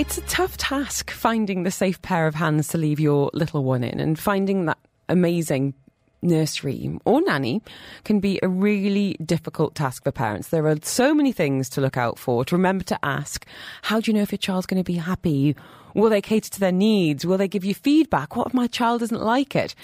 It's a tough task finding the safe pair of hands to leave your little one in and finding that amazing nursery or nanny can be a really difficult task for parents. There are so many things to look out for, to remember to ask. How do you know if your child's going to be happy? Will they cater to their needs? Will they give you feedback? What if my child doesn't like it?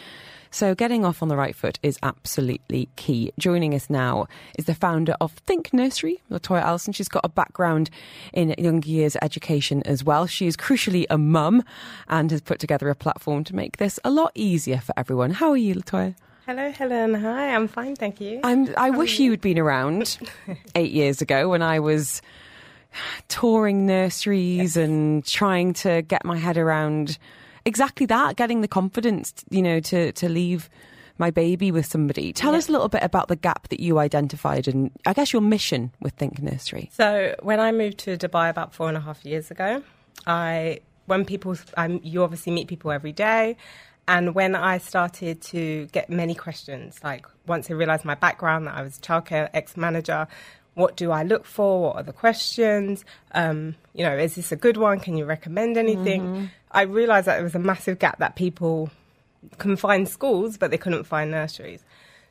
So, getting off on the right foot is absolutely key. Joining us now is the founder of Think Nursery, Latoya Allison. She's got a background in young years education as well. She is crucially a mum and has put together a platform to make this a lot easier for everyone. How are you, Latoya? Hello, Helen. Hi, I'm fine, thank you. I'm, I How wish you? you'd been around eight years ago when I was touring nurseries yes. and trying to get my head around exactly that, getting the confidence, you know, to, to leave my baby with somebody. Tell yeah. us a little bit about the gap that you identified and I guess your mission with Think Nursery. So when I moved to Dubai about four and a half years ago, I when people um, you obviously meet people every day and when I started to get many questions, like once I realized my background, that I was a childcare ex manager, what do I look for? What are the questions? Um, you know, is this a good one? Can you recommend anything? Mm-hmm. I realized that there was a massive gap that people can find schools, but they couldn't find nurseries.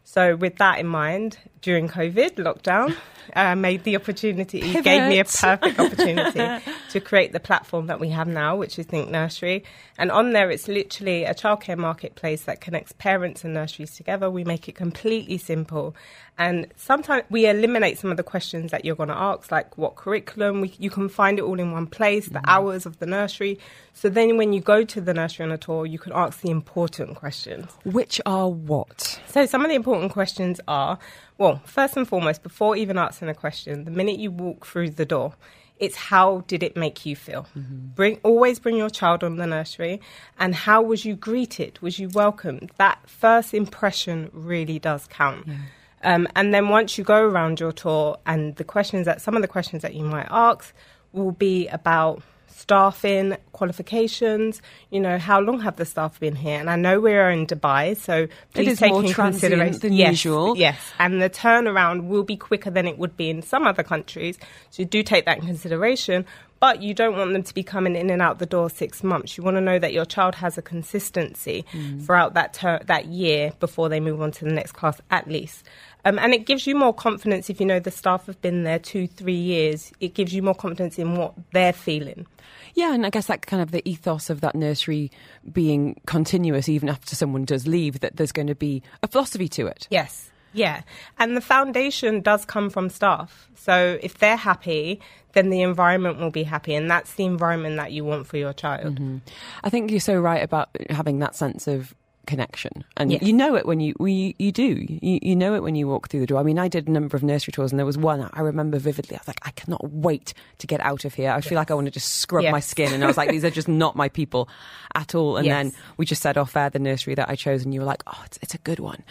So, with that in mind, during COVID lockdown, uh, made the opportunity, Pivot. gave me a perfect opportunity to create the platform that we have now, which is Think Nursery. And on there, it's literally a childcare marketplace that connects parents and nurseries together. We make it completely simple. And sometimes we eliminate some of the questions that you're going to ask, like what curriculum. We, you can find it all in one place, the mm. hours of the nursery. So then when you go to the nursery on a tour, you can ask the important questions. Which are what? So some of the important questions are well, first and foremost, before even asking a question, the minute you walk through the door, it's how did it make you feel? Mm-hmm. Bring always bring your child on the nursery, and how was you greeted? Was you welcomed? That first impression really does count. Yeah. Um, and then once you go around your tour, and the questions that some of the questions that you might ask will be about staffing, qualifications, you know, how long have the staff been here? And I know we're in Dubai, so please take in consideration than yes, usual. Yes, and the turnaround will be quicker than it would be in some other countries. So do take that in consideration. But you don't want them to be coming in and out the door six months. You want to know that your child has a consistency mm. throughout that ter- that year before they move on to the next class, at least. Um, and it gives you more confidence if you know the staff have been there two, three years. It gives you more confidence in what they're feeling. Yeah, and I guess that kind of the ethos of that nursery being continuous even after someone does leave, that there's going to be a philosophy to it. Yes. Yeah. And the foundation does come from staff. So if they're happy, then the environment will be happy. And that's the environment that you want for your child. Mm-hmm. I think you're so right about having that sense of connection and yes. you know it when you, you you do you, you know it when you walk through the door i mean i did a number of nursery tours and there was one i remember vividly i was like i cannot wait to get out of here i yes. feel like i want to just scrub yes. my skin and i was like these are just not my people at all and then we just said off air the nursery that i chose and you were like oh it's, it's a good one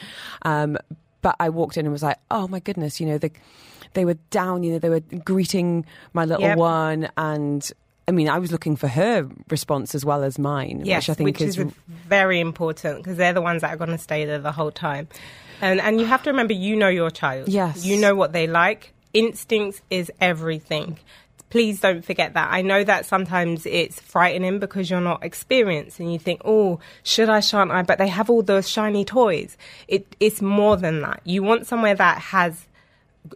um, but i walked in and was like oh my goodness you know the they were down, you know, they were greeting my little yep. one and I mean, I was looking for her response as well as mine, yes, which I think which is, is very important because they're the ones that are going to stay there the whole time. And and you have to remember, you know your child. Yes, you know what they like. Instincts is everything. Please don't forget that. I know that sometimes it's frightening because you're not experienced and you think, oh, should I, shan't I? But they have all those shiny toys. It, it's more than that. You want somewhere that has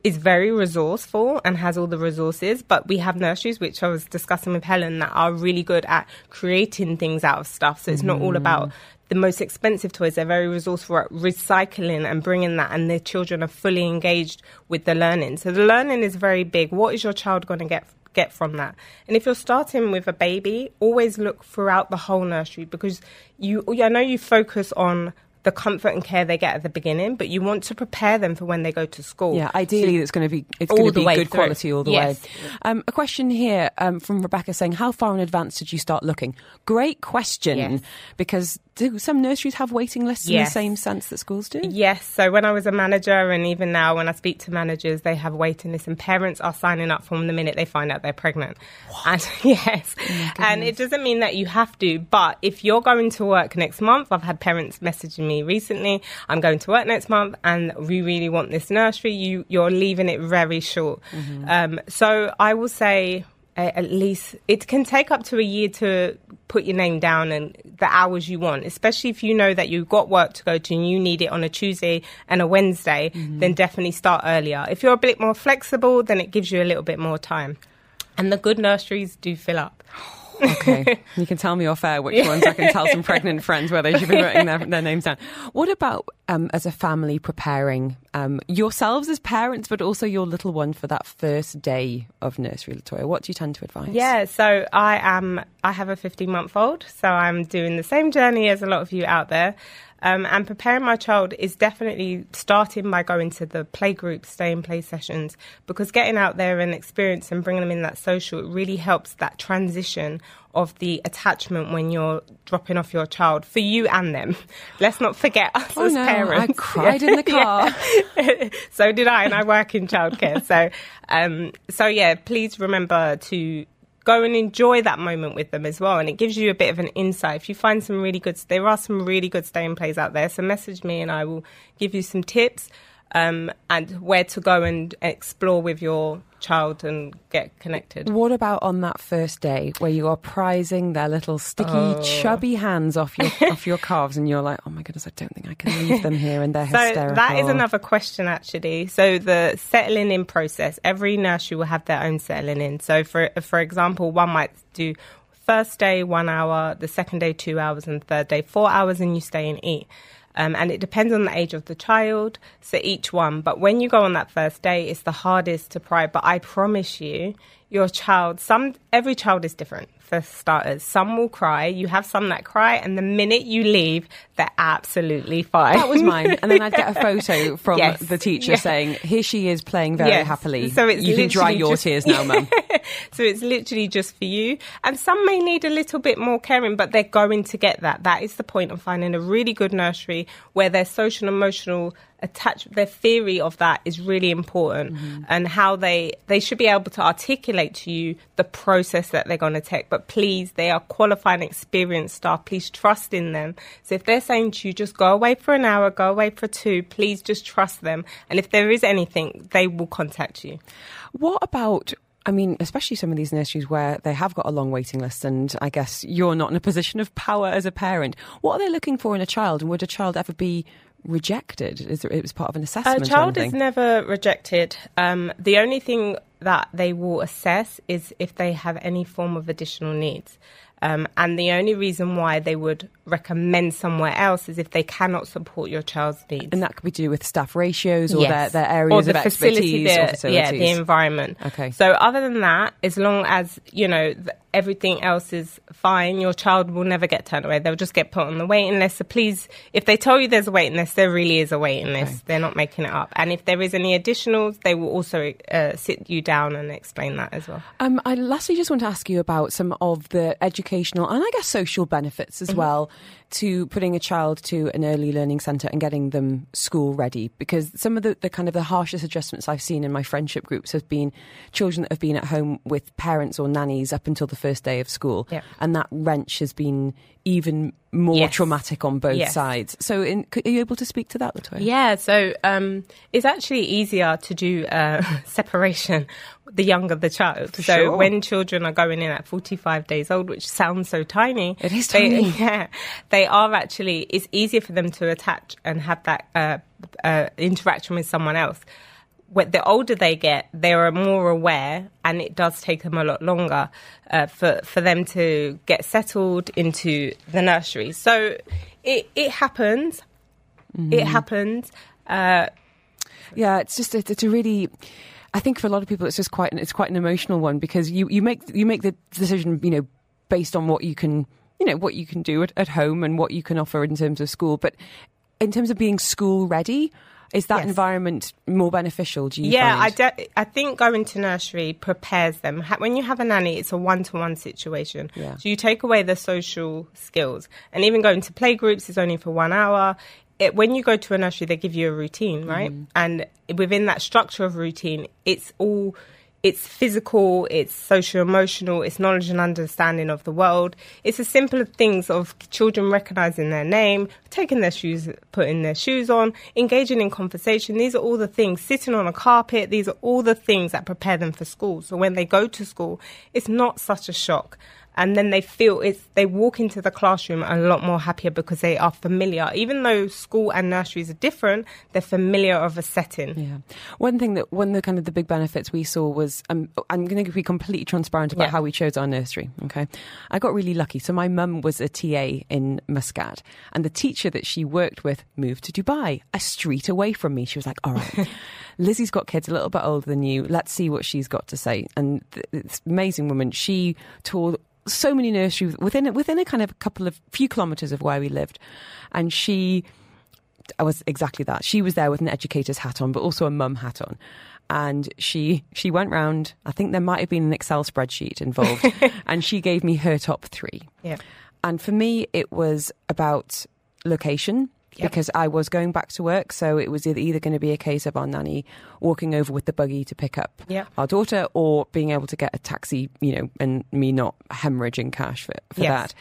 is very resourceful and has all the resources, but we have nurseries, which I was discussing with Helen, that are really good at creating things out of stuff. So it's mm. not all about mm. the most expensive toys. They're very resourceful at recycling and bringing that, and their children are fully engaged with the learning. So the learning is very big. What is your child going to get get from that. And if you're starting with a baby, always look throughout the whole nursery because you I know you focus on the comfort and care they get at the beginning, but you want to prepare them for when they go to school. Yeah, ideally, so it's going to be it's going to be good through. quality all the yes. way. Um, a question here um, from Rebecca saying, "How far in advance did you start looking?" Great question, yes. because do some nurseries have waiting lists yes. in the same sense that schools do? Yes. So when I was a manager, and even now when I speak to managers, they have waiting lists, and parents are signing up from the minute they find out they're pregnant. What? And yes, oh and it doesn't mean that you have to, but if you're going to work next month, I've had parents messaging me recently, I'm going to work next month and we really want this nursery, you, you're leaving it very short. Mm-hmm. Um, so I will say at least it can take up to a year to put your name down and the hours you want especially if you know that you've got work to go to and you need it on a tuesday and a wednesday mm-hmm. then definitely start earlier if you're a bit more flexible then it gives you a little bit more time and the good nurseries do fill up okay, you can tell me off air which ones. I can tell some pregnant friends where they should be writing their, their names down. What about um, as a family preparing um, yourselves as parents, but also your little one for that first day of nursery, Latoya? What do you tend to advise? Yeah, so I am. I have a 15 month old, so I'm doing the same journey as a lot of you out there. Um, and preparing my child is definitely starting by going to the play group, stay and play sessions, because getting out there and experience and bringing them in that social, it really helps that transition of the attachment when you're dropping off your child for you and them. Let's not forget us oh as no, parents. I cried in the car. so did I, and I work in childcare. So, um, so yeah, please remember to go and enjoy that moment with them as well. And it gives you a bit of an insight. If you find some really good, there are some really good stay and plays out there. So message me and I will give you some tips um, and where to go and explore with your child and get connected. What about on that first day where you are prizing their little sticky, oh. chubby hands off your off your calves, and you're like, oh my goodness, I don't think I can leave them here, and they're so hysterical. That is another question actually. So the settling in process, every nursery will have their own settling in. So for for example, one might do first day one hour, the second day two hours, and the third day four hours, and you stay and eat. Um, and it depends on the age of the child, so each one. But when you go on that first day, it's the hardest to pry. But I promise you, your child, some every child is different for starters. Some will cry. You have some that cry, and the minute you leave, they're absolutely fine. That was mine. And then I'd get a photo from yes. the teacher yes. saying, "Here she is playing very yes. happily." So it's you can dry your just... tears now, mum. so it's literally just for you. And some may need a little bit more caring, but they're going to get that. That is the point of finding a really good nursery where their social and emotional attach their theory of that is really important mm-hmm. and how they they should be able to articulate to you the process that they're going to take but please they are qualified and experienced staff. Please trust in them. So if they're saying to you just go away for an hour go away for two please just trust them. And if there is anything they will contact you. What about I mean, especially some of these nurseries where they have got a long waiting list, and I guess you're not in a position of power as a parent. What are they looking for in a child, and would a child ever be rejected? Is it was part of an assessment? A child is never rejected. Um, the only thing that they will assess is if they have any form of additional needs. Um, and the only reason why they would recommend somewhere else is if they cannot support your child's needs. And that could be to do with staff ratios or yes. their, their areas or the of facility, expertise or facilities. Yeah, the environment. Okay. So other than that, as long as, you know, everything else is fine, your child will never get turned away. They'll just get put on the waiting list. So please, if they tell you there's a waiting list, there really is a waiting list. Okay. They're not making it up. And if there is any additionals, they will also uh, sit you down and explain that as well. Um, I lastly just want to ask you about some of the educational and I guess social benefits as mm-hmm. well to putting a child to an early learning centre and getting them school ready because some of the, the kind of the harshest adjustments I've seen in my friendship groups have been children that have been at home with parents or nannies up until the first day of school yeah. and that wrench has been even more yes. traumatic on both yes. sides. So, in, are you able to speak to that, Latoya? Yeah, so um, it's actually easier to do uh, separation the younger the child. For so, sure. when children are going in at 45 days old, which sounds so tiny, it is tiny. They, yeah, they are actually, it's easier for them to attach and have that uh, uh, interaction with someone else the older they get, they are more aware, and it does take them a lot longer uh, for for them to get settled into the nursery. So it it happens. Mm-hmm. It happens. Uh, yeah, it's just it's, it's a really. I think for a lot of people, it's just quite an, it's quite an emotional one because you, you make you make the decision, you know, based on what you can you know what you can do at, at home and what you can offer in terms of school, but in terms of being school ready is that yes. environment more beneficial? Do you? Yeah, I, de- I think going to nursery prepares them. When you have a nanny, it's a one-to-one situation. Yeah. So you take away the social skills, and even going to play groups is only for one hour. It, when you go to a nursery, they give you a routine, right? Mm. And within that structure of routine, it's all it's physical, it's social emotional, it's knowledge and understanding of the world. It's the simpler things of children recognizing their name, taking their shoes, putting their shoes on, engaging in conversation. These are all the things, sitting on a carpet, these are all the things that prepare them for school. So when they go to school, it's not such a shock and then they feel it's they walk into the classroom a lot more happier because they are familiar even though school and nurseries are different they're familiar of a setting yeah one thing that one of the kind of the big benefits we saw was um, i'm going to be completely transparent about yeah. how we chose our nursery okay i got really lucky so my mum was a ta in muscat and the teacher that she worked with moved to dubai a street away from me she was like all right Lizzie's got kids a little bit older than you. Let's see what she's got to say. And this amazing woman, she toured so many nurseries within within a kind of a couple of few kilometres of where we lived, and she. I was exactly that. She was there with an educator's hat on, but also a mum hat on and she she went round. I think there might have been an Excel spreadsheet involved, and she gave me her top three. Yeah, and for me, it was about location yep. because I was going back to work. So it was either going to be a case of our nanny walking over with the buggy to pick up yep. our daughter or being able to get a taxi, you know, and me not hemorrhaging cash for, for yes.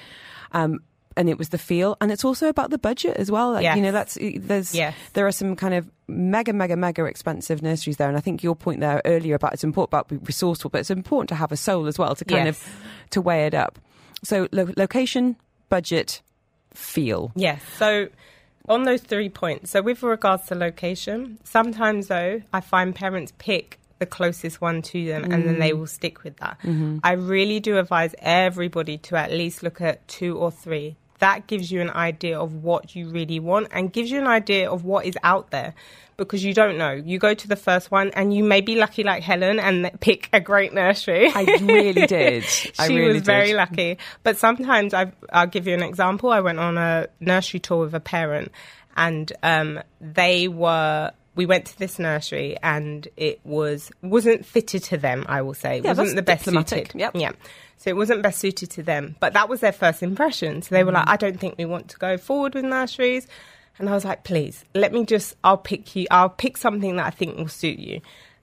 that. Um, and it was the feel, and it's also about the budget as well. Like, yes. you know, that's there's yes. there are some kind of mega, mega, mega expensive nurseries there, and I think your point there earlier about it's important about being resourceful, but it's important to have a soul as well to kind yes. of to weigh it up. So lo- location, budget, feel. Yes. So on those three points, so with regards to location, sometimes though, I find parents pick the closest one to them mm. and then they mm. will stick with that. Mm-hmm. I really do advise everybody to at least look at two or three. That gives you an idea of what you really want and gives you an idea of what is out there because you don't know. You go to the first one and you may be lucky like Helen and pick a great nursery. I really did. she really was very lucky. But sometimes i will give you an example. I went on a nursery tour with a parent and um, they were we went to this nursery and it was wasn't fitted to them i will say it yeah, wasn't the best suited yep. yeah so it wasn't best suited to them but that was their first impression so they were mm. like i don't think we want to go forward with nurseries and I was like, please, let me just, I'll pick you, I'll pick something that I think will suit you.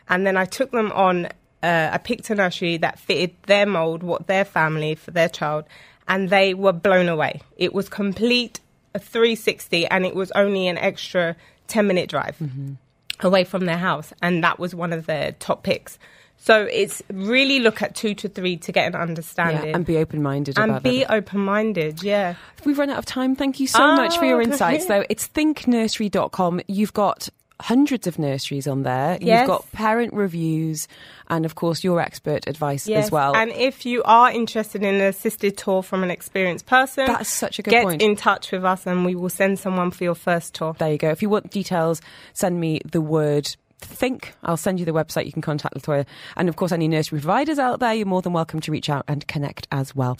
And then I took them on, uh, I picked a nursery that fitted their mold, what their family, for their child, and they were blown away. It was complete a 360 and it was only an extra 10 minute drive mm-hmm. Away from their house. And that was one of their top picks. So it's really look at two to three to get an understanding. Yeah, and be open minded And be open minded, yeah. We've run out of time. Thank you so oh, much for your oh, insights, though. It's thinknursery.com. You've got hundreds of nurseries on there. Yes. You've got parent reviews and, of course, your expert advice yes. as well. And if you are interested in an assisted tour from an experienced person, that's such a good get point. in touch with us and we will send someone for your first tour. There you go. If you want details, send me the word think. I'll send you the website. You can contact Latoya. And of course, any nursery providers out there, you're more than welcome to reach out and connect as well.